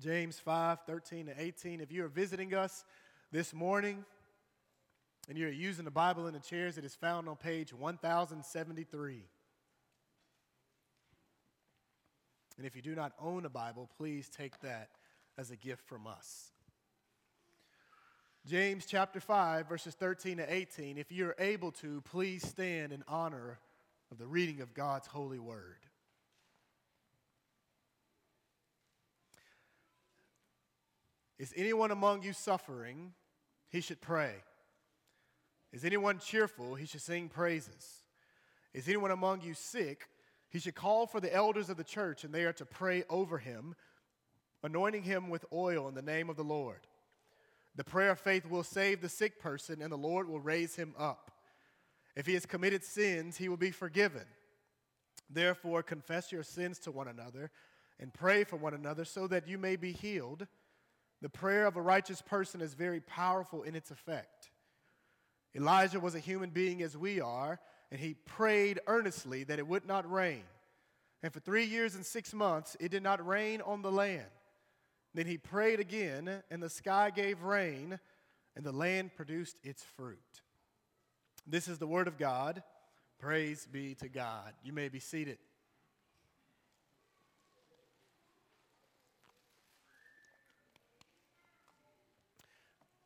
James 5 13 to 18. If you are visiting us this morning and you're using the Bible in the chairs, it is found on page 1073. And if you do not own a Bible, please take that as a gift from us. James chapter 5, verses 13 to 18. If you're able to, please stand in honor of the reading of God's holy word. Is anyone among you suffering? He should pray. Is anyone cheerful? He should sing praises. Is anyone among you sick? He should call for the elders of the church, and they are to pray over him, anointing him with oil in the name of the Lord. The prayer of faith will save the sick person, and the Lord will raise him up. If he has committed sins, he will be forgiven. Therefore, confess your sins to one another and pray for one another so that you may be healed. The prayer of a righteous person is very powerful in its effect. Elijah was a human being as we are, and he prayed earnestly that it would not rain. And for three years and six months, it did not rain on the land. Then he prayed again, and the sky gave rain, and the land produced its fruit. This is the word of God. Praise be to God. You may be seated.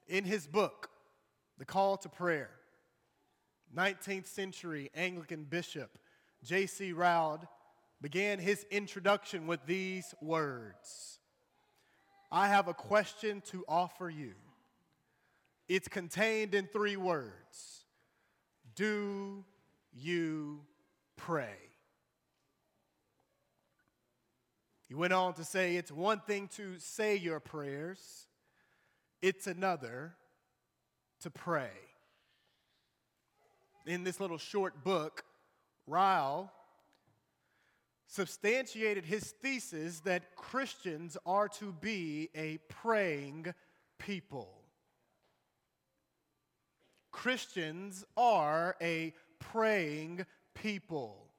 In his book, The Call to Prayer, 19th century Anglican bishop J.C. Ryle began his introduction with these words I have a question to offer you. It's contained in three words Do you pray? He went on to say it's one thing to say your prayers, it's another to pray. In this little short book, Ryle substantiated his thesis that Christians are to be a praying people. Christians are a praying people.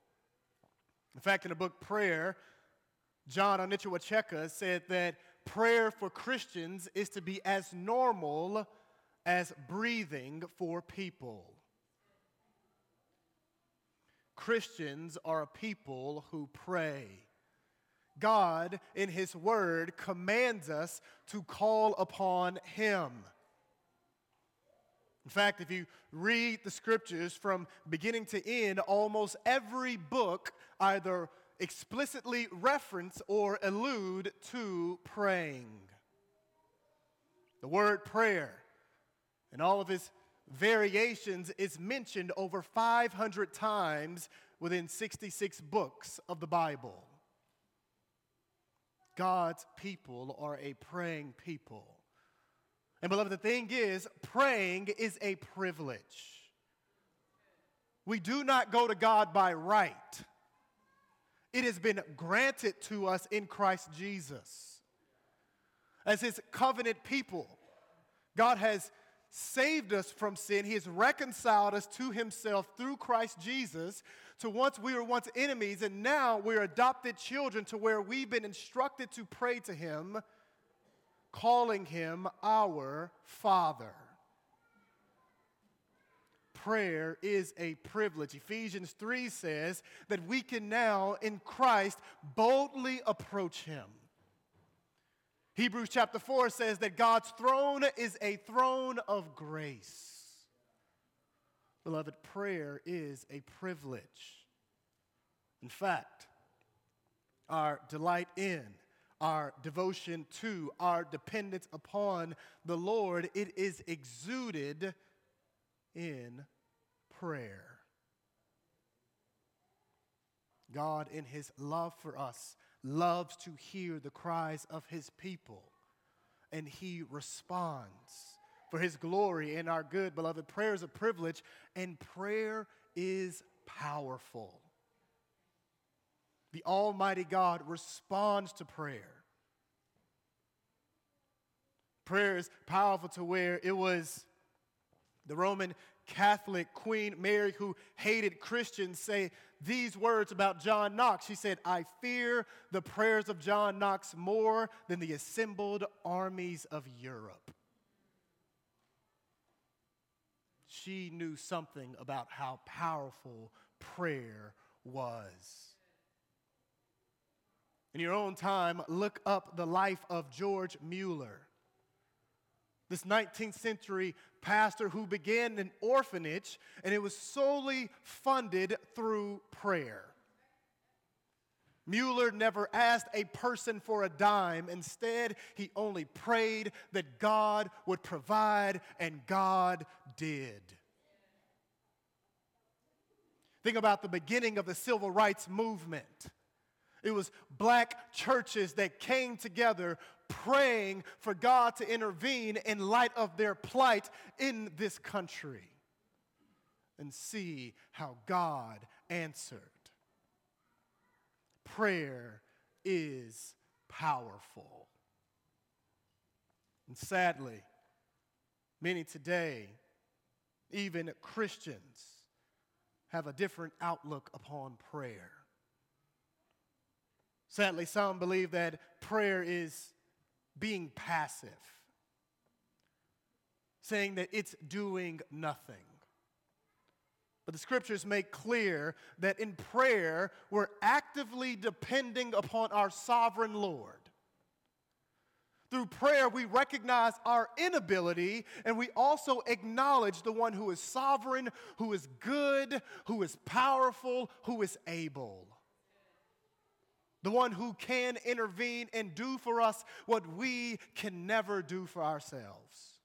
In fact, in the book Prayer, John Onwuchekwa said that prayer for Christians is to be as normal as breathing for people. Christians are a people who pray. God, in His Word, commands us to call upon Him. In fact, if you read the scriptures from beginning to end, almost every book either explicitly reference or allude to praying. The word prayer and all of its variations is mentioned over 500 times within 66 books of the Bible. God's people are a praying people. And, beloved, the thing is, praying is a privilege. We do not go to God by right, it has been granted to us in Christ Jesus. As His covenant people, God has saved us from sin. He has reconciled us to himself through Christ Jesus. To once we were once enemies, and now we're adopted children to where we've been instructed to pray to him, calling him our Father. Prayer is a privilege. Ephesians 3 says that we can now, in Christ, boldly approach him. Hebrews chapter 4 says that God's throne is a throne of grace. Beloved, prayer is a privilege. In fact, our delight in, our devotion to, our dependence upon the Lord, it is exuded in prayer. God, in His love for us, loves to hear the cries of his people, and he responds for his glory and our good. Beloved, prayer is a privilege, and prayer is powerful. The Almighty God responds to prayer. Prayer is powerful to where it was the Roman Catholic Queen Mary, who hated Christians, say these words about John Knox. She said, I fear the prayers of John Knox more than the assembled armies of Europe. She knew something about how powerful prayer was. In your own time, look up the life of George Mueller this 19th century pastor who began an orphanage and it was solely funded through prayer. Mueller never asked a person for a dime. Instead, he only prayed that God would provide, and God did. Think about the beginning of the civil rights movement. It was black churches that came together praying for God to intervene in light of their plight in this country and see how God answered. Prayer is powerful. And sadly, many today, even Christians, have a different outlook upon prayer. Sadly, some believe that prayer is being passive, saying that it's doing nothing. But the scriptures make clear that in prayer, we're actively depending upon our sovereign Lord. Through prayer, we recognize our inability and we also acknowledge the one who is sovereign, who is good, who is powerful, who is able the one who can intervene and do for us what we can never do for ourselves.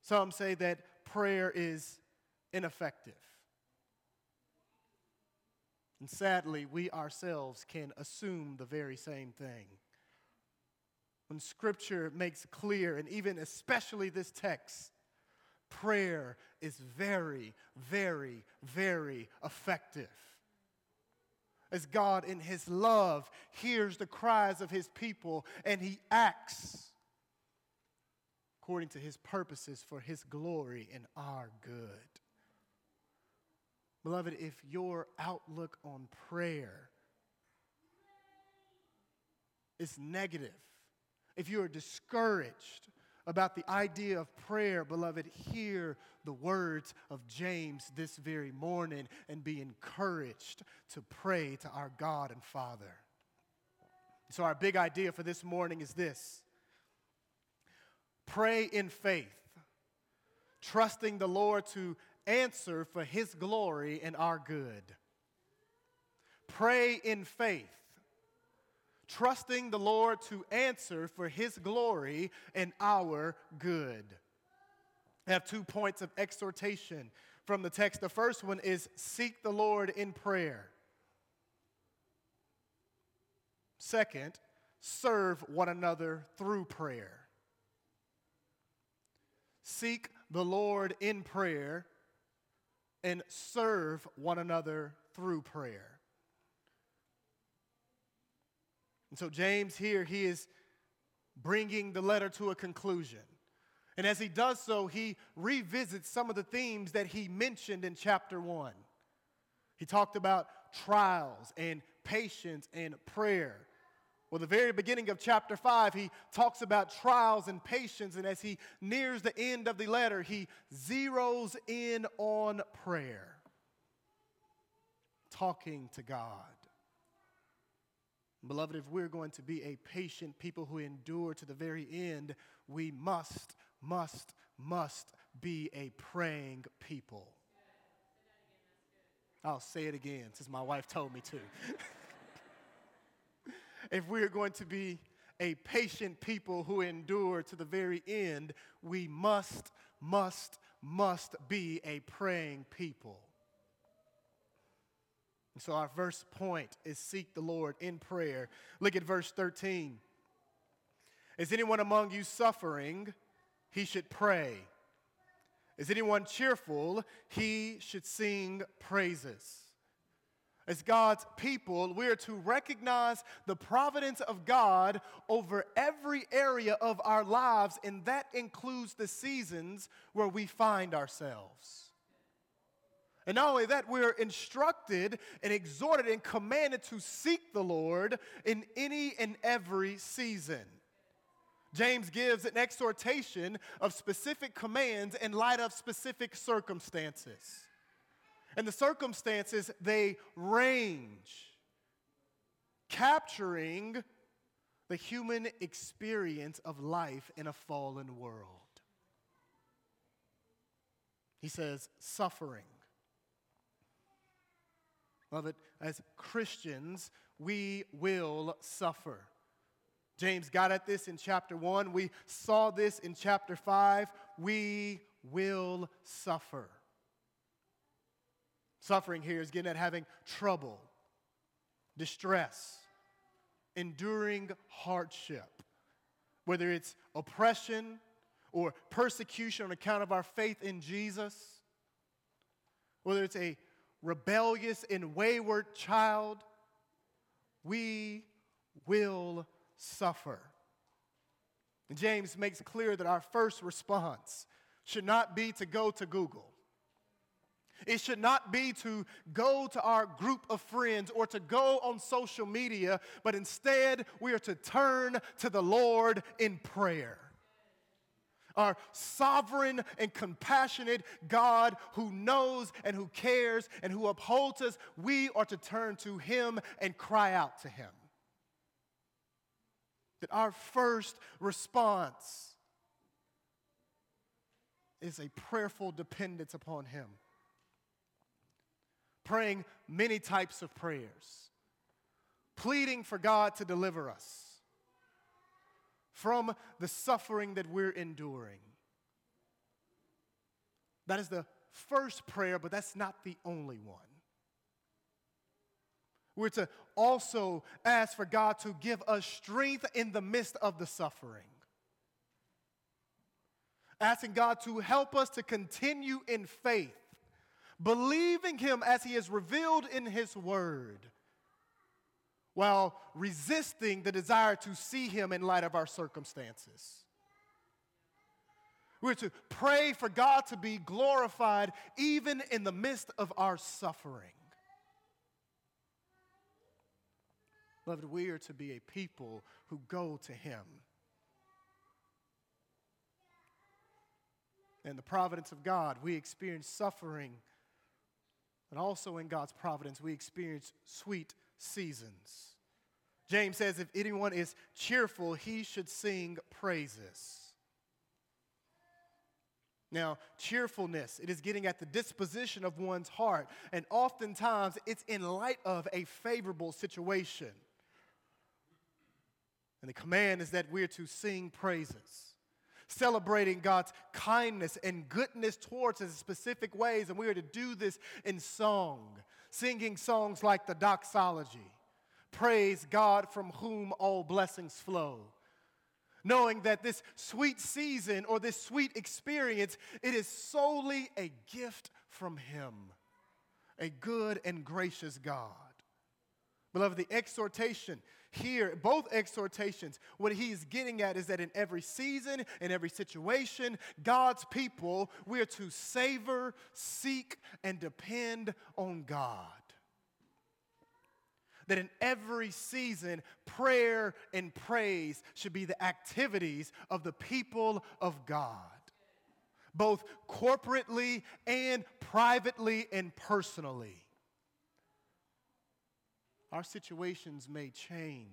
Some say that prayer is ineffective. And sadly, we ourselves can assume the very same thing. When Scripture makes clear, and even especially this text, prayer is very, very, very effective as God, in His love, hears the cries of His people and He acts according to His purposes for His glory and our good. Beloved, if your outlook on prayer is negative, if you are discouraged, about the idea of prayer, beloved, hear the words of James this very morning and be encouraged to pray to our God and Father. So, our big idea for this morning is this pray in faith, trusting the Lord to answer for His glory and our good. Pray in faith trusting the Lord to answer for his glory and our good. I have two points of exhortation from the text. The first one is seek the Lord in prayer. Second, serve one another through prayer. Seek the Lord in prayer and serve one another through prayer. And so, James here, he is bringing the letter to a conclusion. And as he does so, he revisits some of the themes that he mentioned in chapter one. He talked about trials and patience and prayer. Well, the very beginning of chapter 5, he talks about trials and patience. And as he nears the end of the letter, he zeroes in on prayer, talking to God. Beloved, if we're going to be a patient people who endure to the very end, we must, must, must be a praying people. I'll say it again since my wife told me to. if we're going to be a patient people who endure to the very end, we must, must, must be a praying people. And so our first point is seek the Lord in prayer. Look at verse 13. Is anyone among you suffering? He should pray. Is anyone cheerful? He should sing praises. As God's people, we are to recognize the providence of God over every area of our lives, and that includes the seasons where we find ourselves. And not only that, we're instructed and exhorted and commanded to seek the Lord in any and every season. James gives an exhortation of specific commands in light of specific circumstances. And the circumstances, they range, capturing the human experience of life in a fallen world. He says, suffering. Love it. As Christians, we will suffer. James got at this in chapter 1. We saw this in chapter 5. We will suffer. Suffering here is getting at having trouble, distress, enduring hardship, whether it's oppression or persecution on account of our faith in Jesus, whether it's a rebellious and wayward child, we will suffer. And James makes clear that our first response should not be to go to Google it should not be to go to our group of friends or to go on social media, but instead we are to turn to the Lord in prayer. Our sovereign and compassionate God who knows and who cares and who upholds us, we are to turn to Him and cry out to Him. That our first response is a prayerful dependence upon Him praying many types of prayers, pleading for God to deliver us from the suffering that we're enduring. That is the first prayer, but that's not the only one. We're to also ask for God to give us strength in the midst of the suffering. Asking God to help us to continue in faith believing him as he is revealed in his word, while resisting the desire to see him in light of our circumstances. We're to pray for God to be glorified even in the midst of our suffering. Beloved, we are to be a people who go to Him. In the providence of God, we experience suffering and also in God's providence, we experience sweet seasons. James says, if anyone is cheerful, he should sing praises. Now, cheerfulness, it is getting at the disposition of one's heart, and oftentimes it's in light of a favorable situation. And the command is that we're to sing praises celebrating God's kindness and goodness towards us in specific ways. And we are to do this in song, singing songs like the doxology. Praise God from whom all blessings flow. Knowing that this sweet season or this sweet experience, it is solely a gift from Him, a good and gracious God. Beloved, the exhortation here, both exhortations, what he's getting at is that in every season, in every situation, God's people, we are to savor, seek, and depend on God. That in every season, prayer and praise should be the activities of the people of God, both corporately and privately and personally. Our situations may change.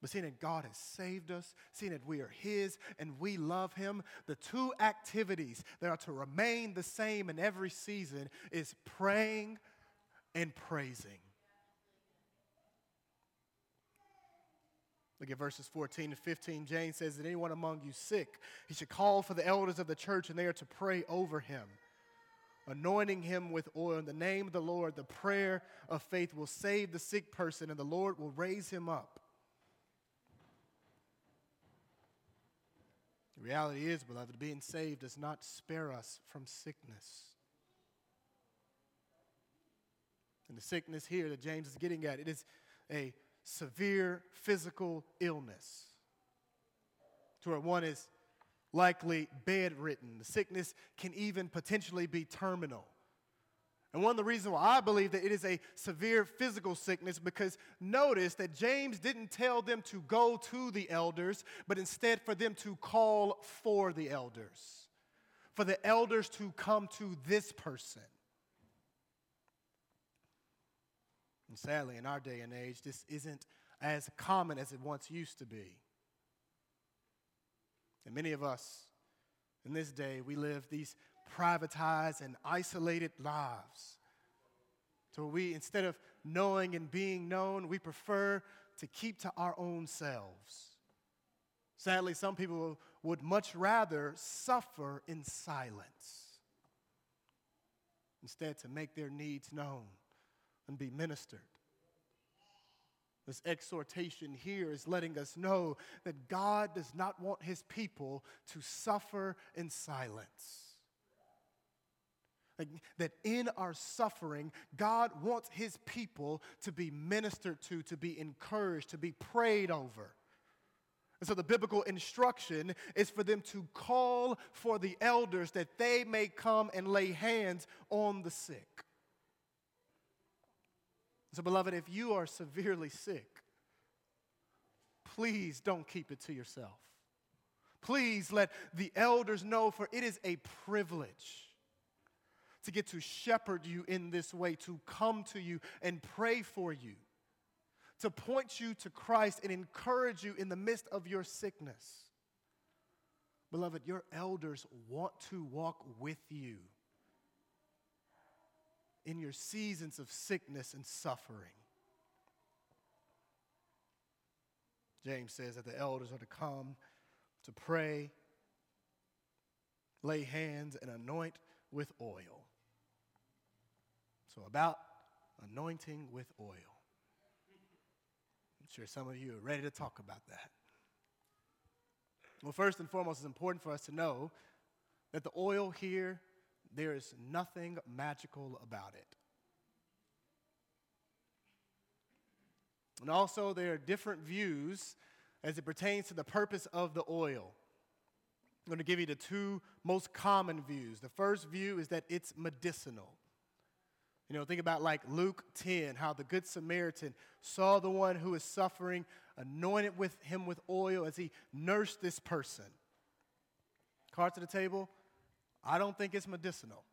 But seeing that God has saved us, seeing that we are His and we love Him, the two activities that are to remain the same in every season is praying and praising. Look at verses 14 to 15. James says that anyone among you sick, he should call for the elders of the church and they are to pray over him anointing him with oil. In the name of the Lord, the prayer of faith will save the sick person, and the Lord will raise him up. The reality is, beloved, being saved does not spare us from sickness. And the sickness here that James is getting at, it is a severe physical illness to where one is likely bedridden. The sickness can even potentially be terminal. And one of the reasons why I believe that it is a severe physical sickness because notice that James didn't tell them to go to the elders, but instead for them to call for the elders, for the elders to come to this person. And sadly, in our day and age, this isn't as common as it once used to be. And many of us in this day, we live these privatized and isolated lives. So we, instead of knowing and being known, we prefer to keep to our own selves. Sadly, some people would much rather suffer in silence instead to make their needs known and be ministered. This exhortation here is letting us know that God does not want his people to suffer in silence. Like, that in our suffering, God wants his people to be ministered to, to be encouraged, to be prayed over. And so the biblical instruction is for them to call for the elders that they may come and lay hands on the sick. So, beloved, if you are severely sick, please don't keep it to yourself. Please let the elders know, for it is a privilege to get to shepherd you in this way, to come to you and pray for you, to point you to Christ and encourage you in the midst of your sickness. Beloved, your elders want to walk with you in your seasons of sickness and suffering. James says that the elders are to come to pray, lay hands, and anoint with oil. So, about anointing with oil. I'm sure some of you are ready to talk about that. Well, first and foremost, it's important for us to know that the oil here there is nothing magical about it. And also, there are different views as it pertains to the purpose of the oil. I'm going to give you the two most common views. The first view is that it's medicinal. You know, think about like Luke 10, how the Good Samaritan saw the one who was suffering, anointed with him with oil as he nursed this person. Card to the table, I don't think it's medicinal.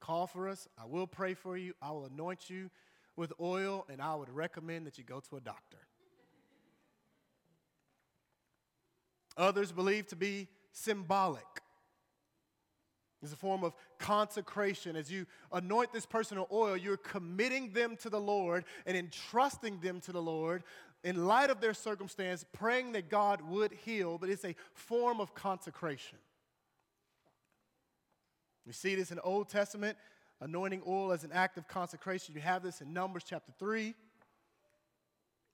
Call for us. I will pray for you. I will anoint you with oil, and I would recommend that you go to a doctor. Others believe to be symbolic. It's a form of consecration. As you anoint this person with oil, you're committing them to the Lord and entrusting them to the Lord in light of their circumstance, praying that God would heal, but it's a form of consecration. We see this in the Old Testament, anointing oil as an act of consecration. You have this in Numbers chapter 3.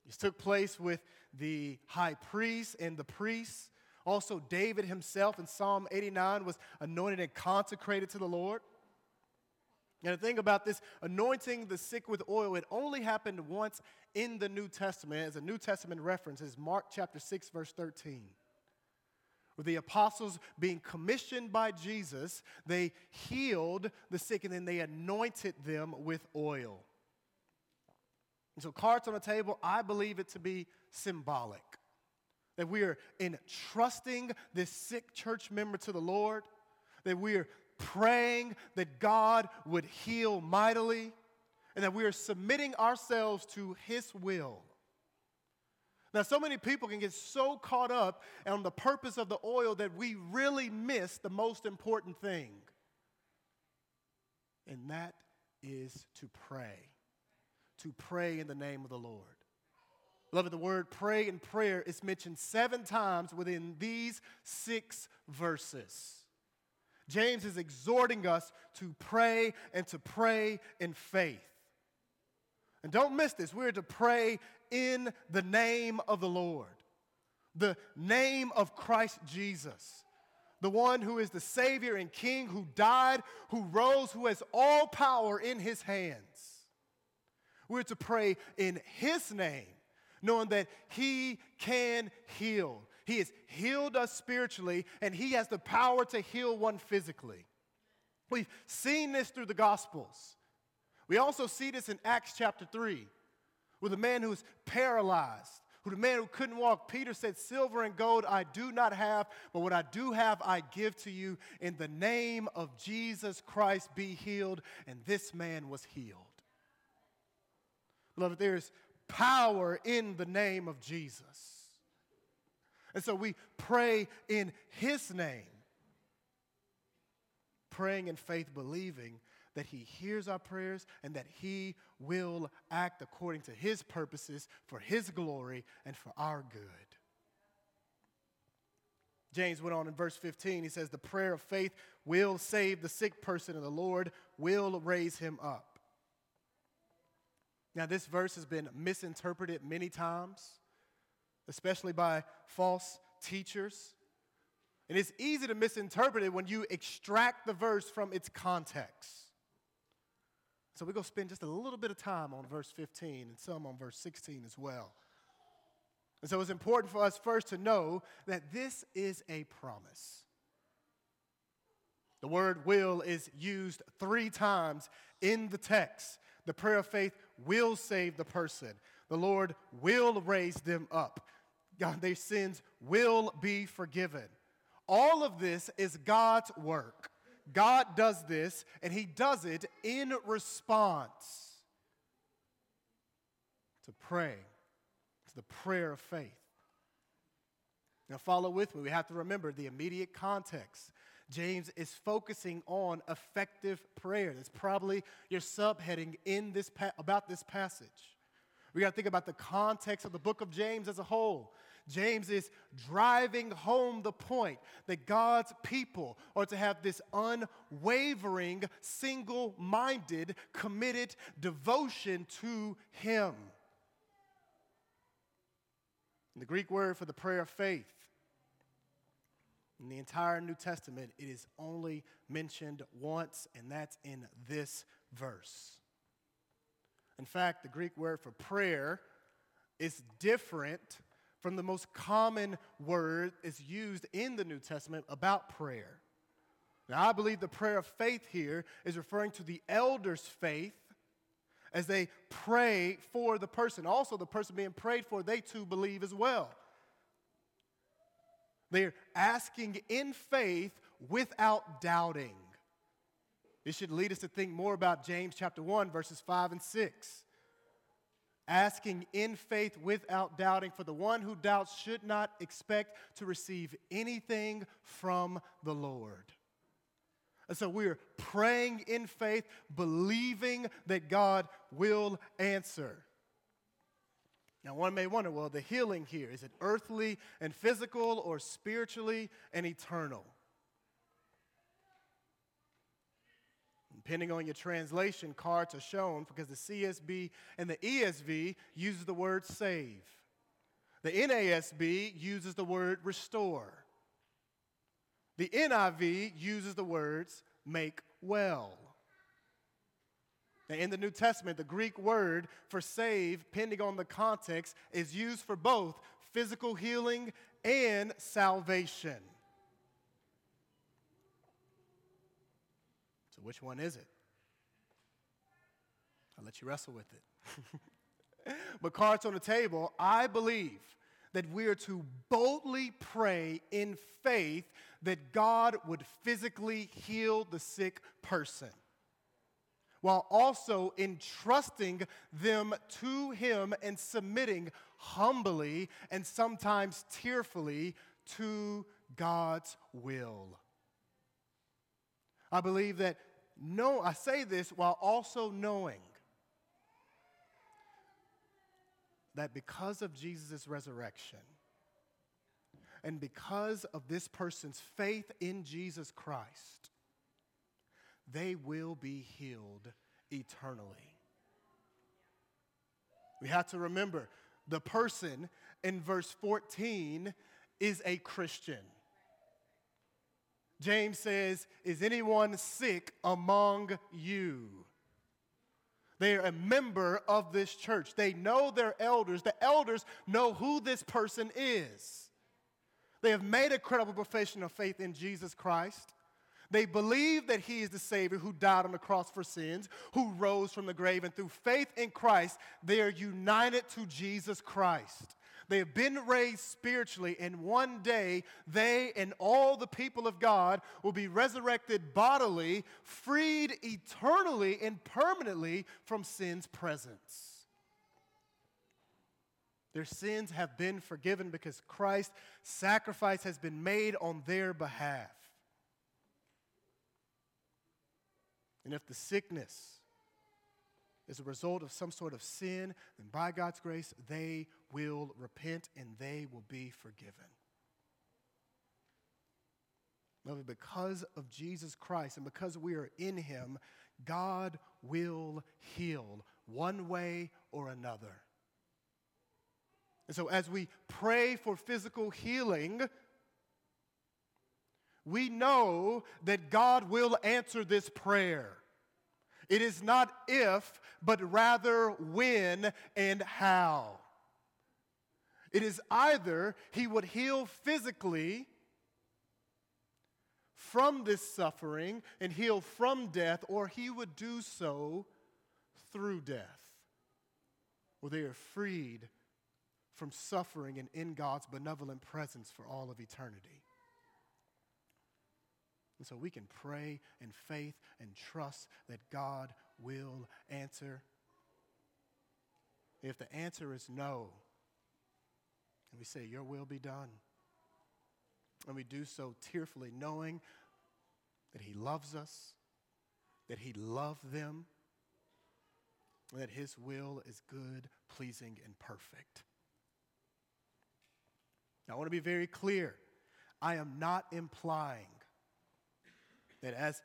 This took place with the high priest and the priests. Also, David himself in Psalm 89 was anointed and consecrated to the Lord. And the thing about this anointing the sick with oil, it only happened once in the New Testament, as a New Testament reference, is Mark chapter 6, verse 13. With the apostles being commissioned by Jesus, they healed the sick and then they anointed them with oil. And so, cards on the table, I believe it to be symbolic. That we are entrusting this sick church member to the Lord, that we are praying that God would heal mightily and that we are submitting ourselves to His will. Now, so many people can get so caught up on the purpose of the oil that we really miss the most important thing, and that is to pray. To pray in the name of the Lord. Beloved, the word pray and prayer is mentioned seven times within these six verses. James is exhorting us to pray and to pray in faith. And don't miss this. We're to pray in the name of the Lord, the name of Christ Jesus, the one who is the Savior and King, who died, who rose, who has all power in his hands. We're to pray in his name, knowing that he can heal. He has healed us spiritually, and he has the power to heal one physically. We've seen this through the Gospels. We also see this in Acts chapter 3 with a man who's paralyzed who the man who couldn't walk, Peter said, Silver and gold I do not have, but what I do have I give to you. In the name of Jesus Christ, be healed. And this man was healed. Beloved, there's power in the name of Jesus. And so we pray in his name, praying in faith, believing that He hears our prayers and that He will act according to His purposes for His glory and for our good. James went on in verse 15. He says, The prayer of faith will save the sick person, and the Lord will raise him up. Now, this verse has been misinterpreted many times, especially by false teachers. And it's easy to misinterpret it when you extract the verse from its context. So we're going to spend just a little bit of time on verse 15 and some on verse 16 as well. And so it's important for us first to know that this is a promise. The word will is used three times in the text. The prayer of faith will save the person. The Lord will raise them up. God, their sins will be forgiven. All of this is God's work. God does this, and He does it in response to pray, to the prayer of faith. Now, follow with me. We have to remember the immediate context. James is focusing on effective prayer. That's probably your subheading in this pa- about this passage. We got to think about the context of the book of James as a whole. James is driving home the point that God's people are to have this unwavering, single minded, committed devotion to Him. the Greek word for the prayer of faith in the entire New Testament, it is only mentioned once, and that's in this verse. In fact, the Greek word for prayer is different from the most common word is used in the New Testament about prayer. Now, I believe the prayer of faith here is referring to the elders' faith as they pray for the person. Also, the person being prayed for, they too believe as well. They're asking in faith without doubting. This should lead us to think more about James chapter 1, verses 5 and 6 asking in faith without doubting, for the one who doubts should not expect to receive anything from the Lord. And so we're praying in faith, believing that God will answer. Now, one may wonder well, the healing here, is it earthly and physical or spiritually and eternal? Depending on your translation, cards are shown because the CSB and the ESV uses the word save. The NASB uses the word restore. The NIV uses the words make well. Now, in the New Testament, the Greek word for save, depending on the context, is used for both physical healing and salvation. So, which one is it? I'll let you wrestle with it. but, cards on the table, I believe that we are to boldly pray in faith that God would physically heal the sick person while also entrusting them to Him and submitting humbly and sometimes tearfully to God's will. I believe that no, I say this while also knowing that because of Jesus' resurrection and because of this person's faith in Jesus Christ, they will be healed eternally. We have to remember the person in verse 14 is a Christian. James says, Is anyone sick among you? They are a member of this church. They know their elders. The elders know who this person is. They have made a credible profession of faith in Jesus Christ. They believe that He is the Savior who died on the cross for sins, who rose from the grave, and through faith in Christ, they are united to Jesus Christ. They have been raised spiritually, and one day they and all the people of God will be resurrected bodily, freed eternally and permanently from sin's presence. Their sins have been forgiven because Christ's sacrifice has been made on their behalf. And if the sickness is a result of some sort of sin, then by God's grace, they will repent and they will be forgiven. Beloved, because of Jesus Christ and because we are in Him, God will heal one way or another. And so, as we pray for physical healing, we know that God will answer this prayer. It is not if, but rather when and how. It is either he would heal physically from this suffering and heal from death, or he would do so through death, where they are freed from suffering and in God's benevolent presence for all of eternity. And so we can pray in faith and trust that God will answer. If the answer is no, and we say, Your will be done, and we do so tearfully, knowing that He loves us, that He loved them, and that His will is good, pleasing, and perfect. Now, I want to be very clear. I am not implying that as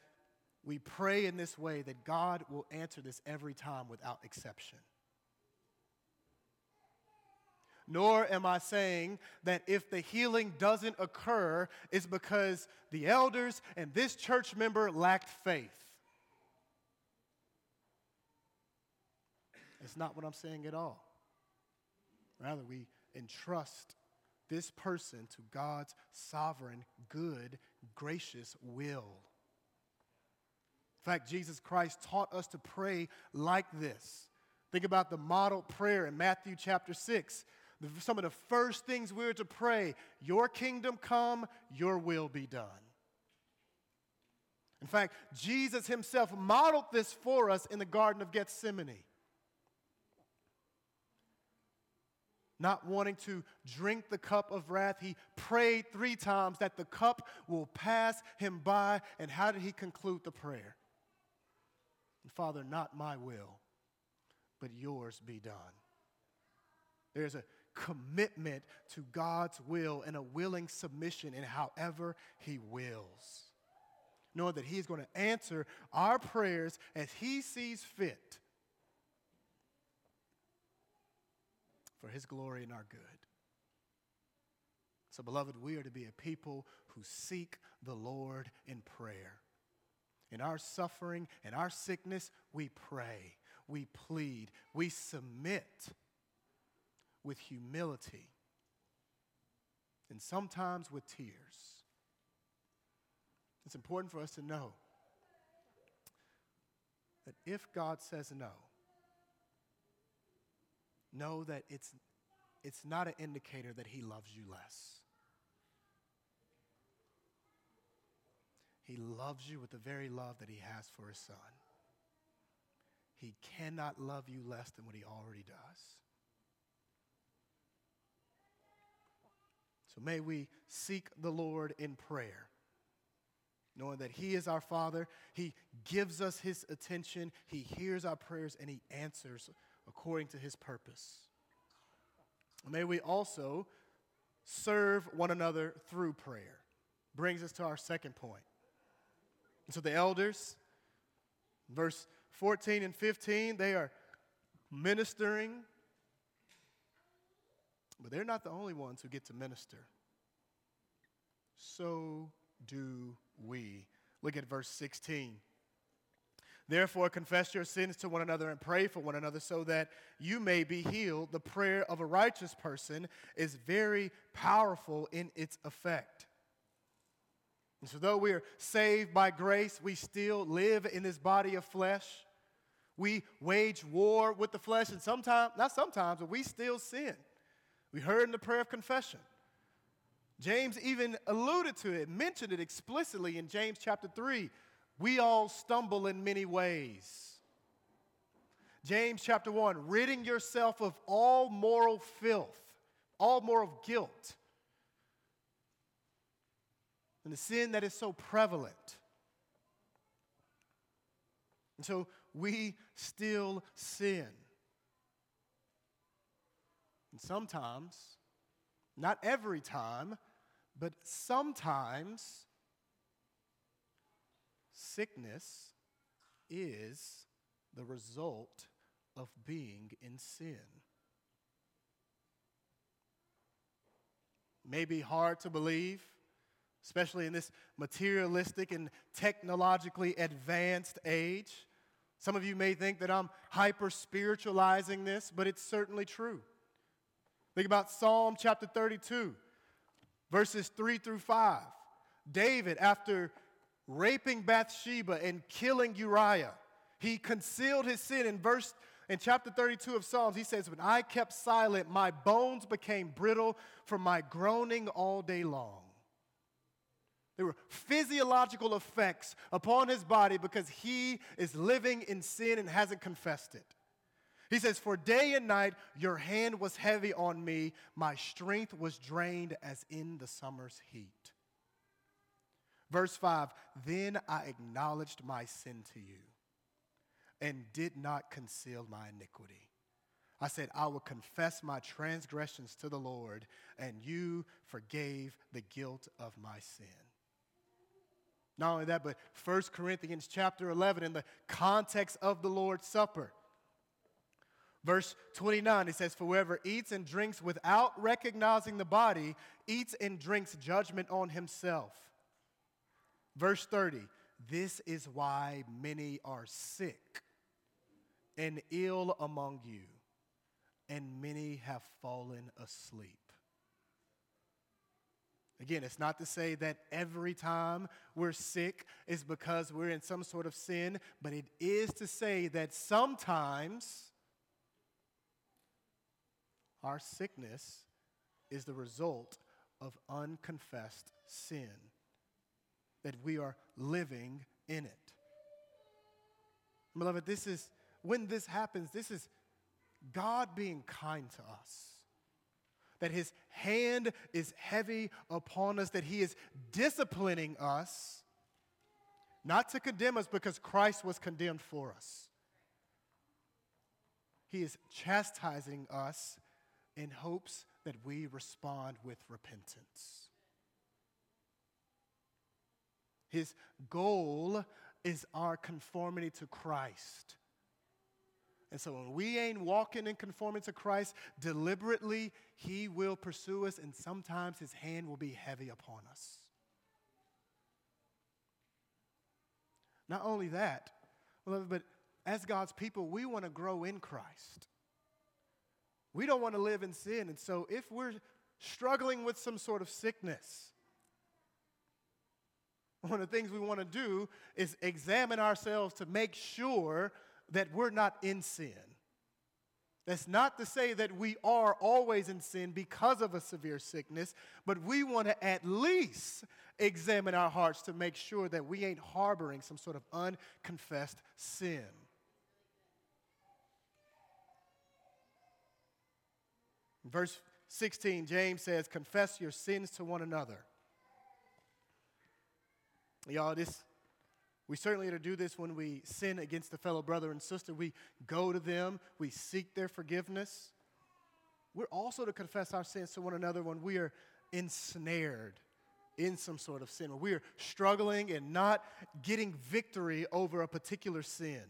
we pray in this way, that God will answer this every time without exception. Nor am I saying that if the healing doesn't occur, it's because the elders and this church member lacked faith. It's not what I'm saying at all. Rather, we entrust this person to God's sovereign, good, gracious will. In fact, Jesus Christ taught us to pray like this. Think about the model prayer in Matthew chapter 6. Some of the first things we are to pray Your kingdom come, your will be done. In fact, Jesus himself modeled this for us in the Garden of Gethsemane. Not wanting to drink the cup of wrath, he prayed three times that the cup will pass him by. And how did he conclude the prayer? Father, not my will, but yours be done. There's a commitment to God's will and a willing submission in however He wills. Knowing that He is going to answer our prayers as He sees fit for His glory and our good. So, beloved, we are to be a people who seek the Lord in prayer. In our suffering and our sickness, we pray, we plead, we submit with humility and sometimes with tears. It's important for us to know that if God says no, know that it's, it's not an indicator that He loves you less. He loves you with the very love that He has for His Son. He cannot love you less than what He already does. So may we seek the Lord in prayer, knowing that He is our Father. He gives us His attention, He hears our prayers, and He answers according to His purpose. May we also serve one another through prayer. Brings us to our second point. And so the elders, verse 14 and 15, they are ministering, but they're not the only ones who get to minister. So do we. Look at verse 16. Therefore, confess your sins to one another and pray for one another so that you may be healed. The prayer of a righteous person is very powerful in its effect. And so, though we are saved by grace, we still live in this body of flesh. We wage war with the flesh, and sometimes, not sometimes, but we still sin. We heard in the prayer of confession. James even alluded to it, mentioned it explicitly in James chapter 3. We all stumble in many ways. James chapter 1, ridding yourself of all moral filth, all moral guilt, and the sin that is so prevalent. And so we still sin. And sometimes, not every time, but sometimes sickness is the result of being in sin. Maybe hard to believe, especially in this materialistic and technologically advanced age. Some of you may think that I'm hyper spiritualizing this, but it's certainly true. Think about Psalm chapter 32, verses 3 through 5. David, after raping Bathsheba and killing Uriah, he concealed his sin in verse in chapter 32 of Psalms, he says, When I kept silent, my bones became brittle from my groaning all day long. There were physiological effects upon his body because he is living in sin and hasn't confessed it. He says, For day and night your hand was heavy on me, my strength was drained as in the summer's heat. Verse 5 Then I acknowledged my sin to you and did not conceal my iniquity. I said, I will confess my transgressions to the Lord, and you forgave the guilt of my sin. Not only that, but 1 Corinthians chapter 11, in the context of the Lord's Supper, Verse 29, it says, For whoever eats and drinks without recognizing the body eats and drinks judgment on himself. Verse 30, this is why many are sick and ill among you, and many have fallen asleep. Again, it's not to say that every time we're sick is because we're in some sort of sin, but it is to say that sometimes our sickness is the result of unconfessed sin, that we are living in it. Beloved, this is, when this happens, this is God being kind to us. That his hand is heavy upon us, that he is disciplining us, not to condemn us because Christ was condemned for us. He is chastising us in hopes that we respond with repentance. His goal is our conformity to Christ. And so when we ain't walking in conformity to Christ deliberately, He will pursue us, and sometimes His hand will be heavy upon us. Not only that, but as God's people, we want to grow in Christ. We don't want to live in sin. And so if we're struggling with some sort of sickness, one of the things we want to do is examine ourselves to make sure that we're not in sin. That's not to say that we are always in sin because of a severe sickness, but we want to at least examine our hearts to make sure that we ain't harboring some sort of unconfessed sin. verse 16, James says, Confess your sins to one another. Y'all, this we certainly are to do this when we sin against a fellow brother and sister. We go to them, we seek their forgiveness. We're also to confess our sins to one another when we are ensnared in some sort of sin, when we are struggling and not getting victory over a particular sin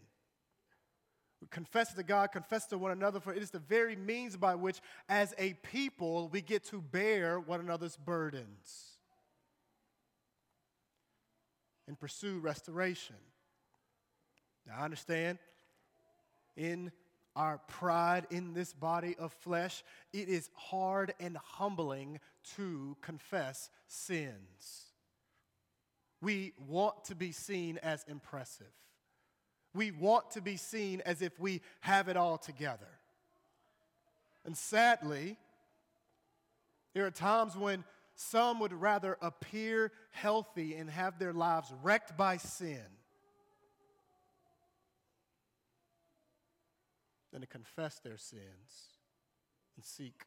We confess to God, confess to one another, for it is the very means by which, as a people, we get to bear one another's burdens. And pursue restoration. Now, I understand in our pride in this body of flesh, it is hard and humbling to confess sins. We want to be seen as impressive. We want to be seen as if we have it all together. And sadly, there are times when some would rather appear healthy and have their lives wrecked by sin than to confess their sins and seek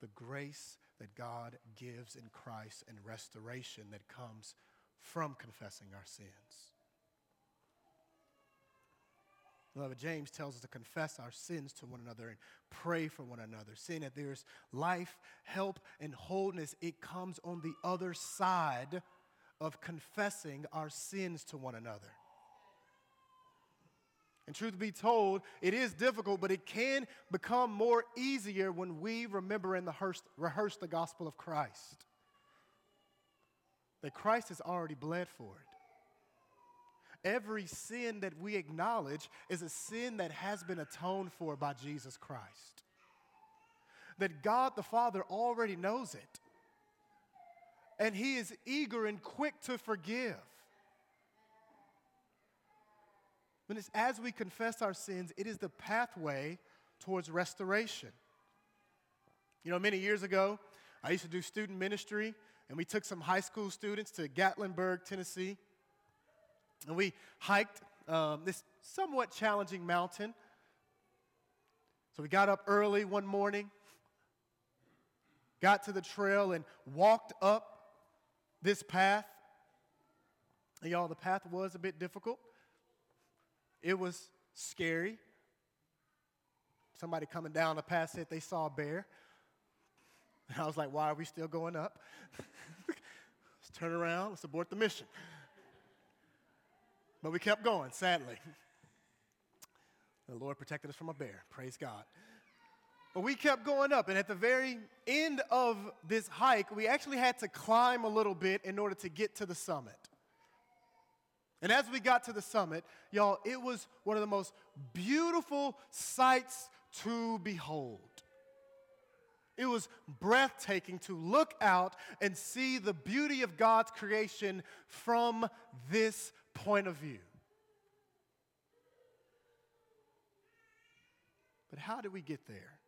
the grace that God gives in Christ and restoration that comes from confessing our sins. Beloved, James tells us to confess our sins to one another and pray for one another, saying that there's life, help, and wholeness. It comes on the other side of confessing our sins to one another. And truth be told, it is difficult, but it can become more easier when we remember and rehearse the gospel of Christ. That Christ has already bled for it. Every sin that we acknowledge is a sin that has been atoned for by Jesus Christ. That God the Father already knows it. And He is eager and quick to forgive. But it's as we confess our sins, it is the pathway towards restoration. You know, many years ago, I used to do student ministry, and we took some high school students to Gatlinburg, Tennessee. And we hiked um, this somewhat challenging mountain. So we got up early one morning, got to the trail, and walked up this path. And y'all, the path was a bit difficult. It was scary. Somebody coming down the path said they saw a bear. And I was like, why are we still going up? let's turn around, let's abort the mission. But we kept going, sadly. The Lord protected us from a bear. Praise God. But we kept going up, and at the very end of this hike, we actually had to climb a little bit in order to get to the summit. And as we got to the summit, y'all, it was one of the most beautiful sights to behold. It was breathtaking to look out and see the beauty of God's creation from this point of view. But how did we get there?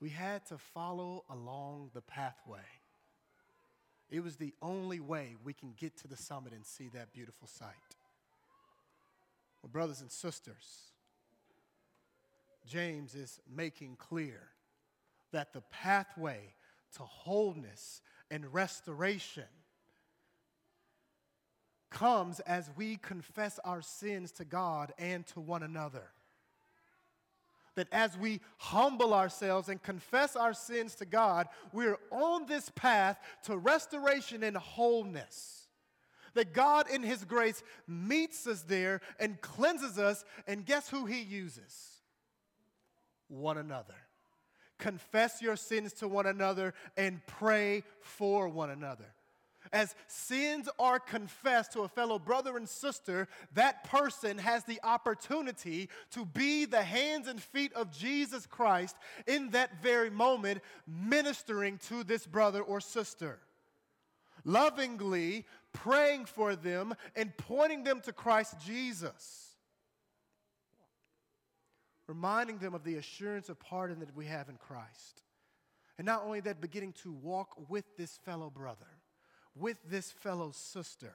We had to follow along the pathway. It was the only way we can get to the summit and see that beautiful sight. Well, brothers and sisters, James is making clear that the pathway to wholeness and restoration comes as we confess our sins to God and to one another. That as we humble ourselves and confess our sins to God, we're on this path to restoration and wholeness. That God, in His grace, meets us there and cleanses us, and guess who He uses? One another. Confess your sins to one another and pray for one another. As sins are confessed to a fellow brother and sister, that person has the opportunity to be the hands and feet of Jesus Christ in that very moment, ministering to this brother or sister. Lovingly praying for them and pointing them to Christ Jesus. Reminding them of the assurance of pardon that we have in Christ. And not only that, beginning to walk with this fellow brother with this fellow sister.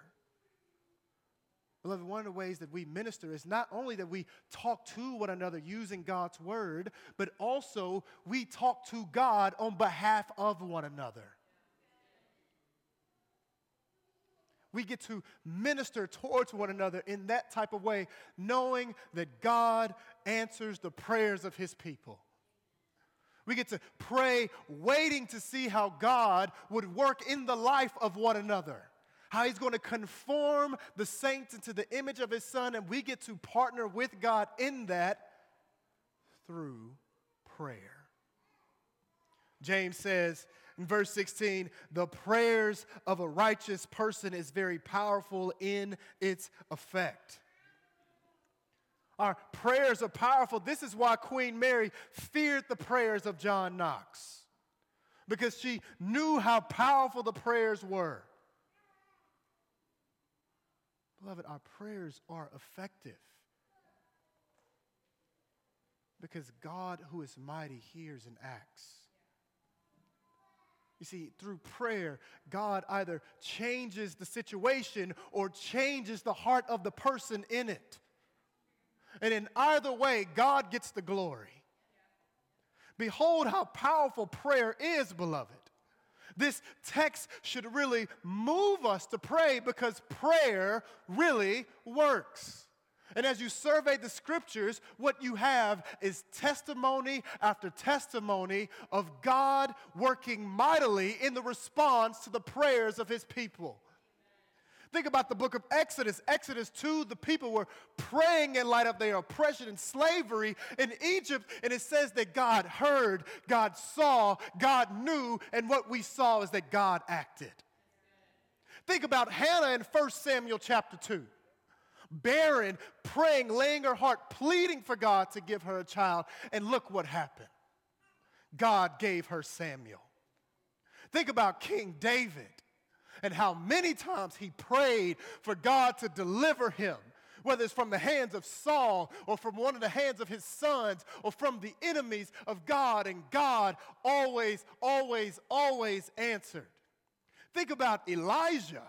Beloved, one of the ways that we minister is not only that we talk to one another using God's word, but also we talk to God on behalf of one another. We get to minister towards one another in that type of way, knowing that God answers the prayers of his people. We get to pray, waiting to see how God would work in the life of one another. How he's going to conform the saints into the image of his son, and we get to partner with God in that through prayer. James says in verse 16, the prayers of a righteous person is very powerful in its effect. Our prayers are powerful. This is why Queen Mary feared the prayers of John Knox, because she knew how powerful the prayers were. Beloved, our prayers are effective because God, who is mighty, hears and acts. You see, through prayer, God either changes the situation or changes the heart of the person in it. And in either way, God gets the glory. Behold how powerful prayer is, beloved. This text should really move us to pray because prayer really works. And as you survey the scriptures, what you have is testimony after testimony of God working mightily in the response to the prayers of his people. Think about the book of Exodus. Exodus 2, the people were praying in light of their oppression and slavery in Egypt, and it says that God heard, God saw, God knew, and what we saw is that God acted. Think about Hannah in 1 Samuel chapter 2. Barren, praying, laying her heart, pleading for God to give her a child, and look what happened. God gave her Samuel. Think about King David and how many times he prayed for God to deliver him, whether it's from the hands of Saul or from one of the hands of his sons or from the enemies of God, and God always, always, always answered. Think about Elijah.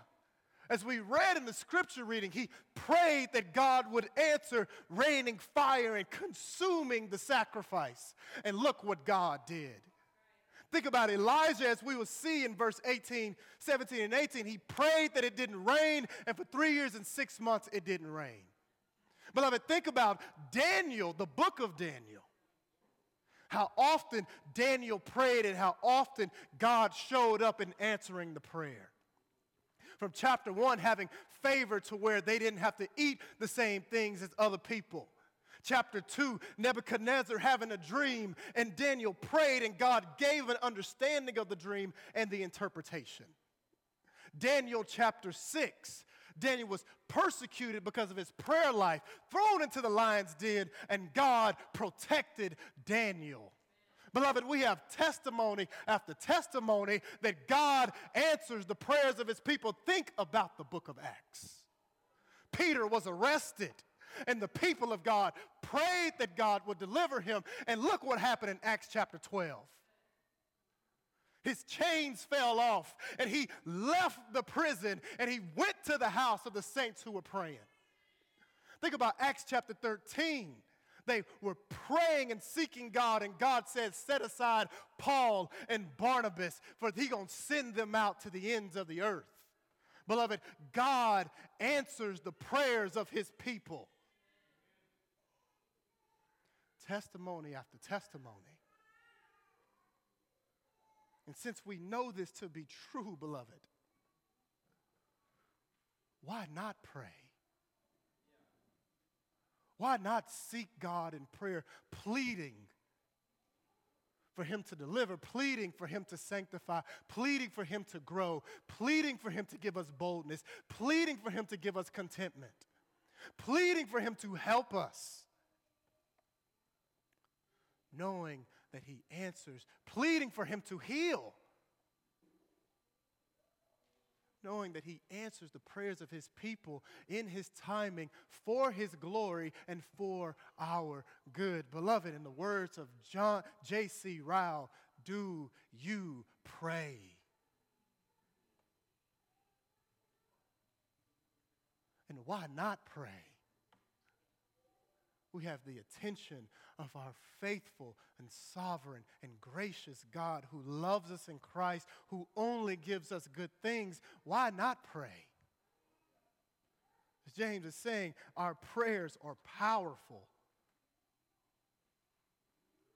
As we read in the scripture reading, he prayed that God would answer, raining fire and consuming the sacrifice. And look what God did. Think about Elijah, as we will see in verse 18, 17, and 18. He prayed that it didn't rain, and for three years and six months, it didn't rain. Beloved, think about Daniel, the book of Daniel. How often Daniel prayed and how often God showed up in answering the prayer. From chapter one, having favor to where they didn't have to eat the same things as other people chapter 2, Nebuchadnezzar having a dream, and Daniel prayed, and God gave an understanding of the dream and the interpretation. Daniel chapter 6, Daniel was persecuted because of his prayer life, thrown into the lion's den, and God protected Daniel. Beloved, we have testimony after testimony that God answers the prayers of his people. Think about the book of Acts. Peter was arrested and the people of God prayed that God would deliver him. And look what happened in Acts chapter 12. His chains fell off, and he left the prison and he went to the house of the saints who were praying. Think about Acts chapter 13 they were praying and seeking God, and God said, Set aside Paul and Barnabas, for he gonna send them out to the ends of the earth. Beloved, God answers the prayers of his people testimony after testimony. And since we know this to be true, beloved, why not pray? Why not seek God in prayer, pleading for Him to deliver, pleading for Him to sanctify, pleading for Him to grow, pleading for Him to give us boldness, pleading for Him to give us contentment, pleading for Him to help us? Knowing that He answers, pleading for Him to heal, knowing that He answers the prayers of His people in His timing for His glory and for our good. Beloved, in the words of John J.C. Ryle, do you pray? And why not pray? We have the attention of our faithful and sovereign and gracious God who loves us in Christ, who only gives us good things, why not pray? As James is saying, our prayers are powerful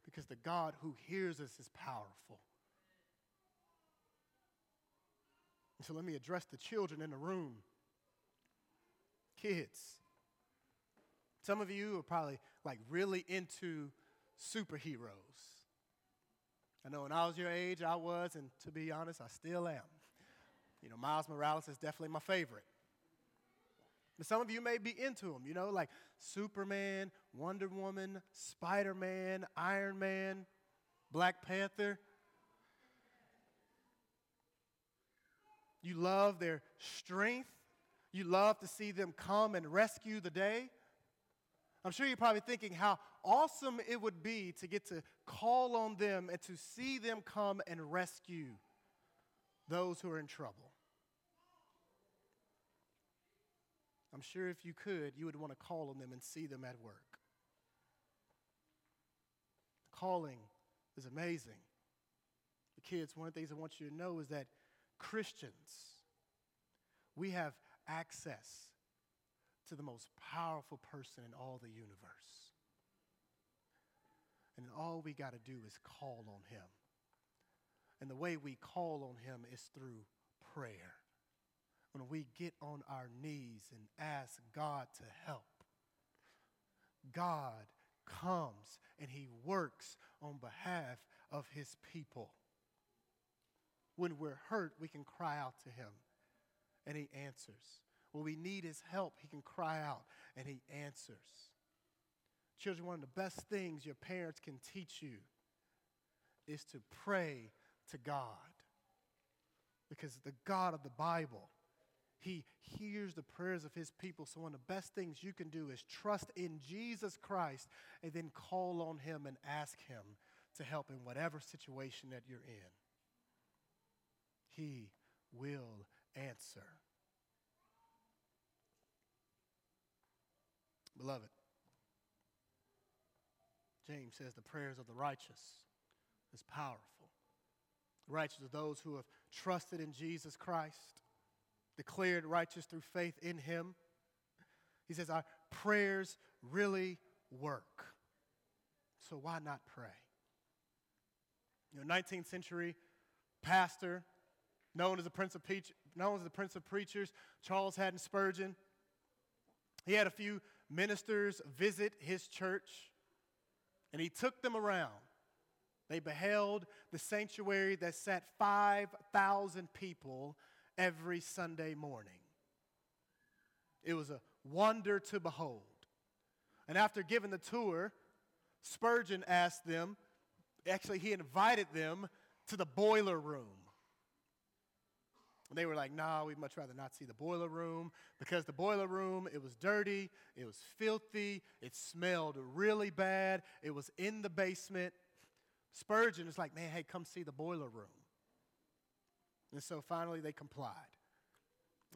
because the God who hears us is powerful. so let me address the children in the room. Kids, some of you are probably like really into superheroes. I know when I was your age, I was, and to be honest, I still am. You know, Miles Morales is definitely my favorite. But some of you may be into them, you know, like Superman, Wonder Woman, Spider Man, Iron Man, Black Panther. You love their strength. You love to see them come and rescue the day. I'm sure you're probably thinking how awesome it would be to get to call on them and to see them come and rescue those who are in trouble. I'm sure if you could, you would want to call on them and see them at work. Calling is amazing. The kids, one of the things I want you to know is that Christians, we have access to the most powerful person in all the universe. And all we got to do is call on him. And the way we call on him is through prayer. When we get on our knees and ask God to help, God comes and he works on behalf of his people. When we're hurt, we can cry out to him and he answers. When we need his help, he can cry out and he answers. Children, one of the best things your parents can teach you is to pray to God. Because the God of the Bible, he hears the prayers of his people. So, one of the best things you can do is trust in Jesus Christ and then call on him and ask him to help in whatever situation that you're in. He will answer. Beloved, James says the prayers of the righteous is powerful. Righteous are those who have trusted in Jesus Christ, declared righteous through faith in him. He says our prayers really work. So why not pray? You know, 19th century pastor, known as the Prince of, Pe- known as the Prince of Preachers, Charles Haddon Spurgeon. He had a few ministers visit his church, and he took them around. They beheld the sanctuary that sat 5,000 people every Sunday morning. It was a wonder to behold. And after giving the tour, Spurgeon asked them, actually, he invited them to the boiler room. And they were like, nah, we'd much rather not see the boiler room because the boiler room, it was dirty, it was filthy, it smelled really bad, it was in the basement. Spurgeon is like, man, hey, come see the boiler room. And so finally they complied.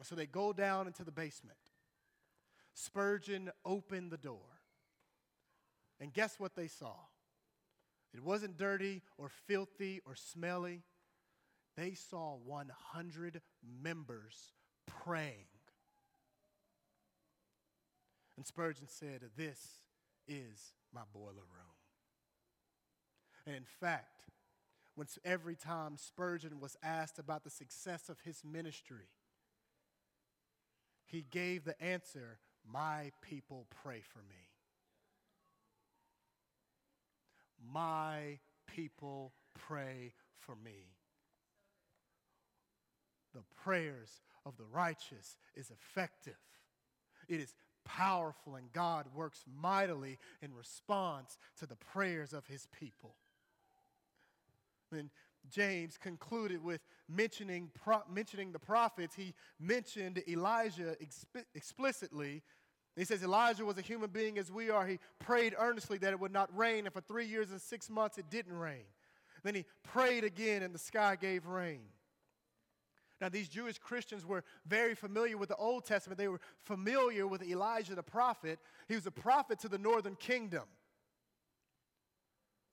So they go down into the basement. Spurgeon opened the door. And guess what they saw? It wasn't dirty or filthy or smelly they saw 100 members praying. And Spurgeon said, This is my boiler room. And in fact, when every time Spurgeon was asked about the success of his ministry, he gave the answer, My people pray for me. My people pray for me the prayers of the righteous is effective. It is powerful, and God works mightily in response to the prayers of his people. Then James concluded with mentioning, pro- mentioning the prophets. He mentioned Elijah exp- explicitly. He says Elijah was a human being as we are. He prayed earnestly that it would not rain, and for three years and six months it didn't rain. Then he prayed again, and the sky gave rain. Now, these Jewish Christians were very familiar with the Old Testament. They were familiar with Elijah the prophet. He was a prophet to the northern kingdom.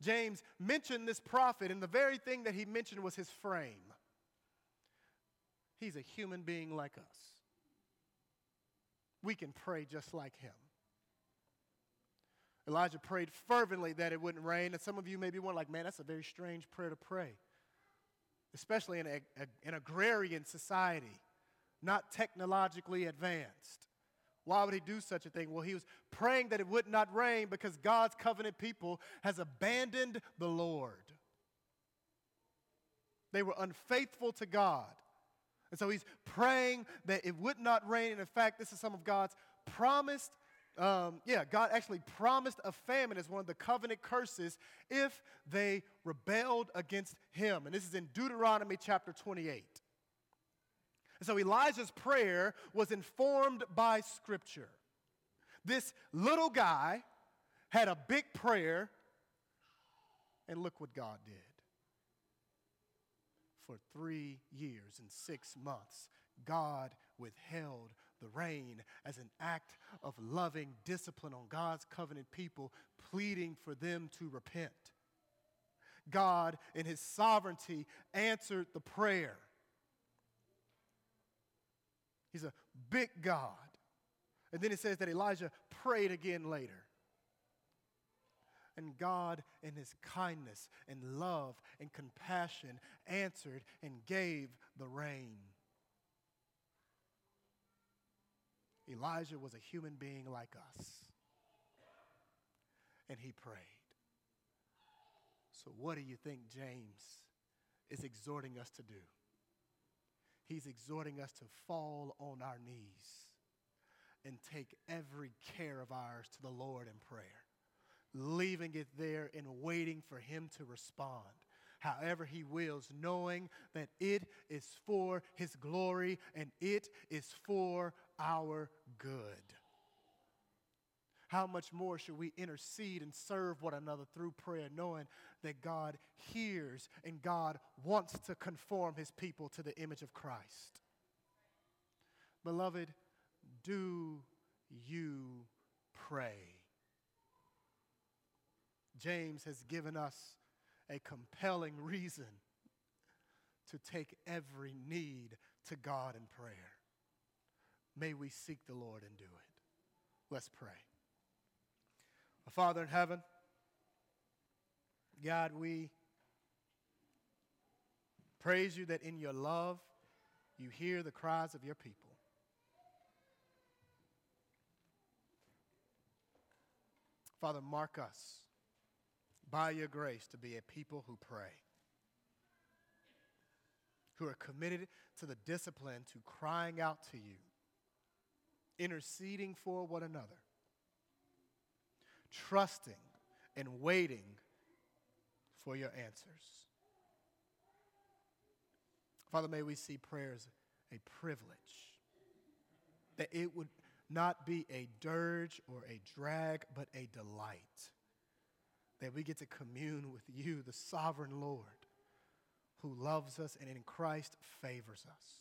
James mentioned this prophet, and the very thing that he mentioned was his frame. He's a human being like us. We can pray just like him. Elijah prayed fervently that it wouldn't rain, and some of you may be wondering, like, man, that's a very strange prayer to pray especially in an agrarian society, not technologically advanced. Why would he do such a thing? Well, he was praying that it would not rain because God's covenant people has abandoned the Lord. They were unfaithful to God. And so he's praying that it would not rain. And in fact, this is some of God's promised um, yeah, God actually promised a famine as one of the covenant curses if they rebelled against him. And this is in Deuteronomy chapter 28. And so Elijah's prayer was informed by Scripture. This little guy had a big prayer, and look what God did. For three years and six months, God withheld the rain as an act of loving discipline on God's covenant people, pleading for them to repent. God, in his sovereignty, answered the prayer. He's a big God. And then it says that Elijah prayed again later. And God, in his kindness and love and compassion, answered and gave the rain. Elijah was a human being like us. And he prayed. So, what do you think James is exhorting us to do? He's exhorting us to fall on our knees and take every care of ours to the Lord in prayer, leaving it there and waiting for Him to respond however He wills, knowing that it is for His glory and it is for our good. How much more should we intercede and serve one another through prayer, knowing that God hears and God wants to conform His people to the image of Christ? Beloved, do you pray? James has given us a compelling reason to take every need to God in prayer. May we seek the Lord and do it. Let's pray. Father in heaven, God, we praise you that in your love you hear the cries of your people. Father, mark us by your grace to be a people who pray, who are committed to the discipline to crying out to you, interceding for one another, trusting and waiting for your answers. Father, may we see prayer as a privilege, that it would not be a dirge or a drag, but a delight. That we get to commune with you, the sovereign Lord, who loves us and in Christ favors us.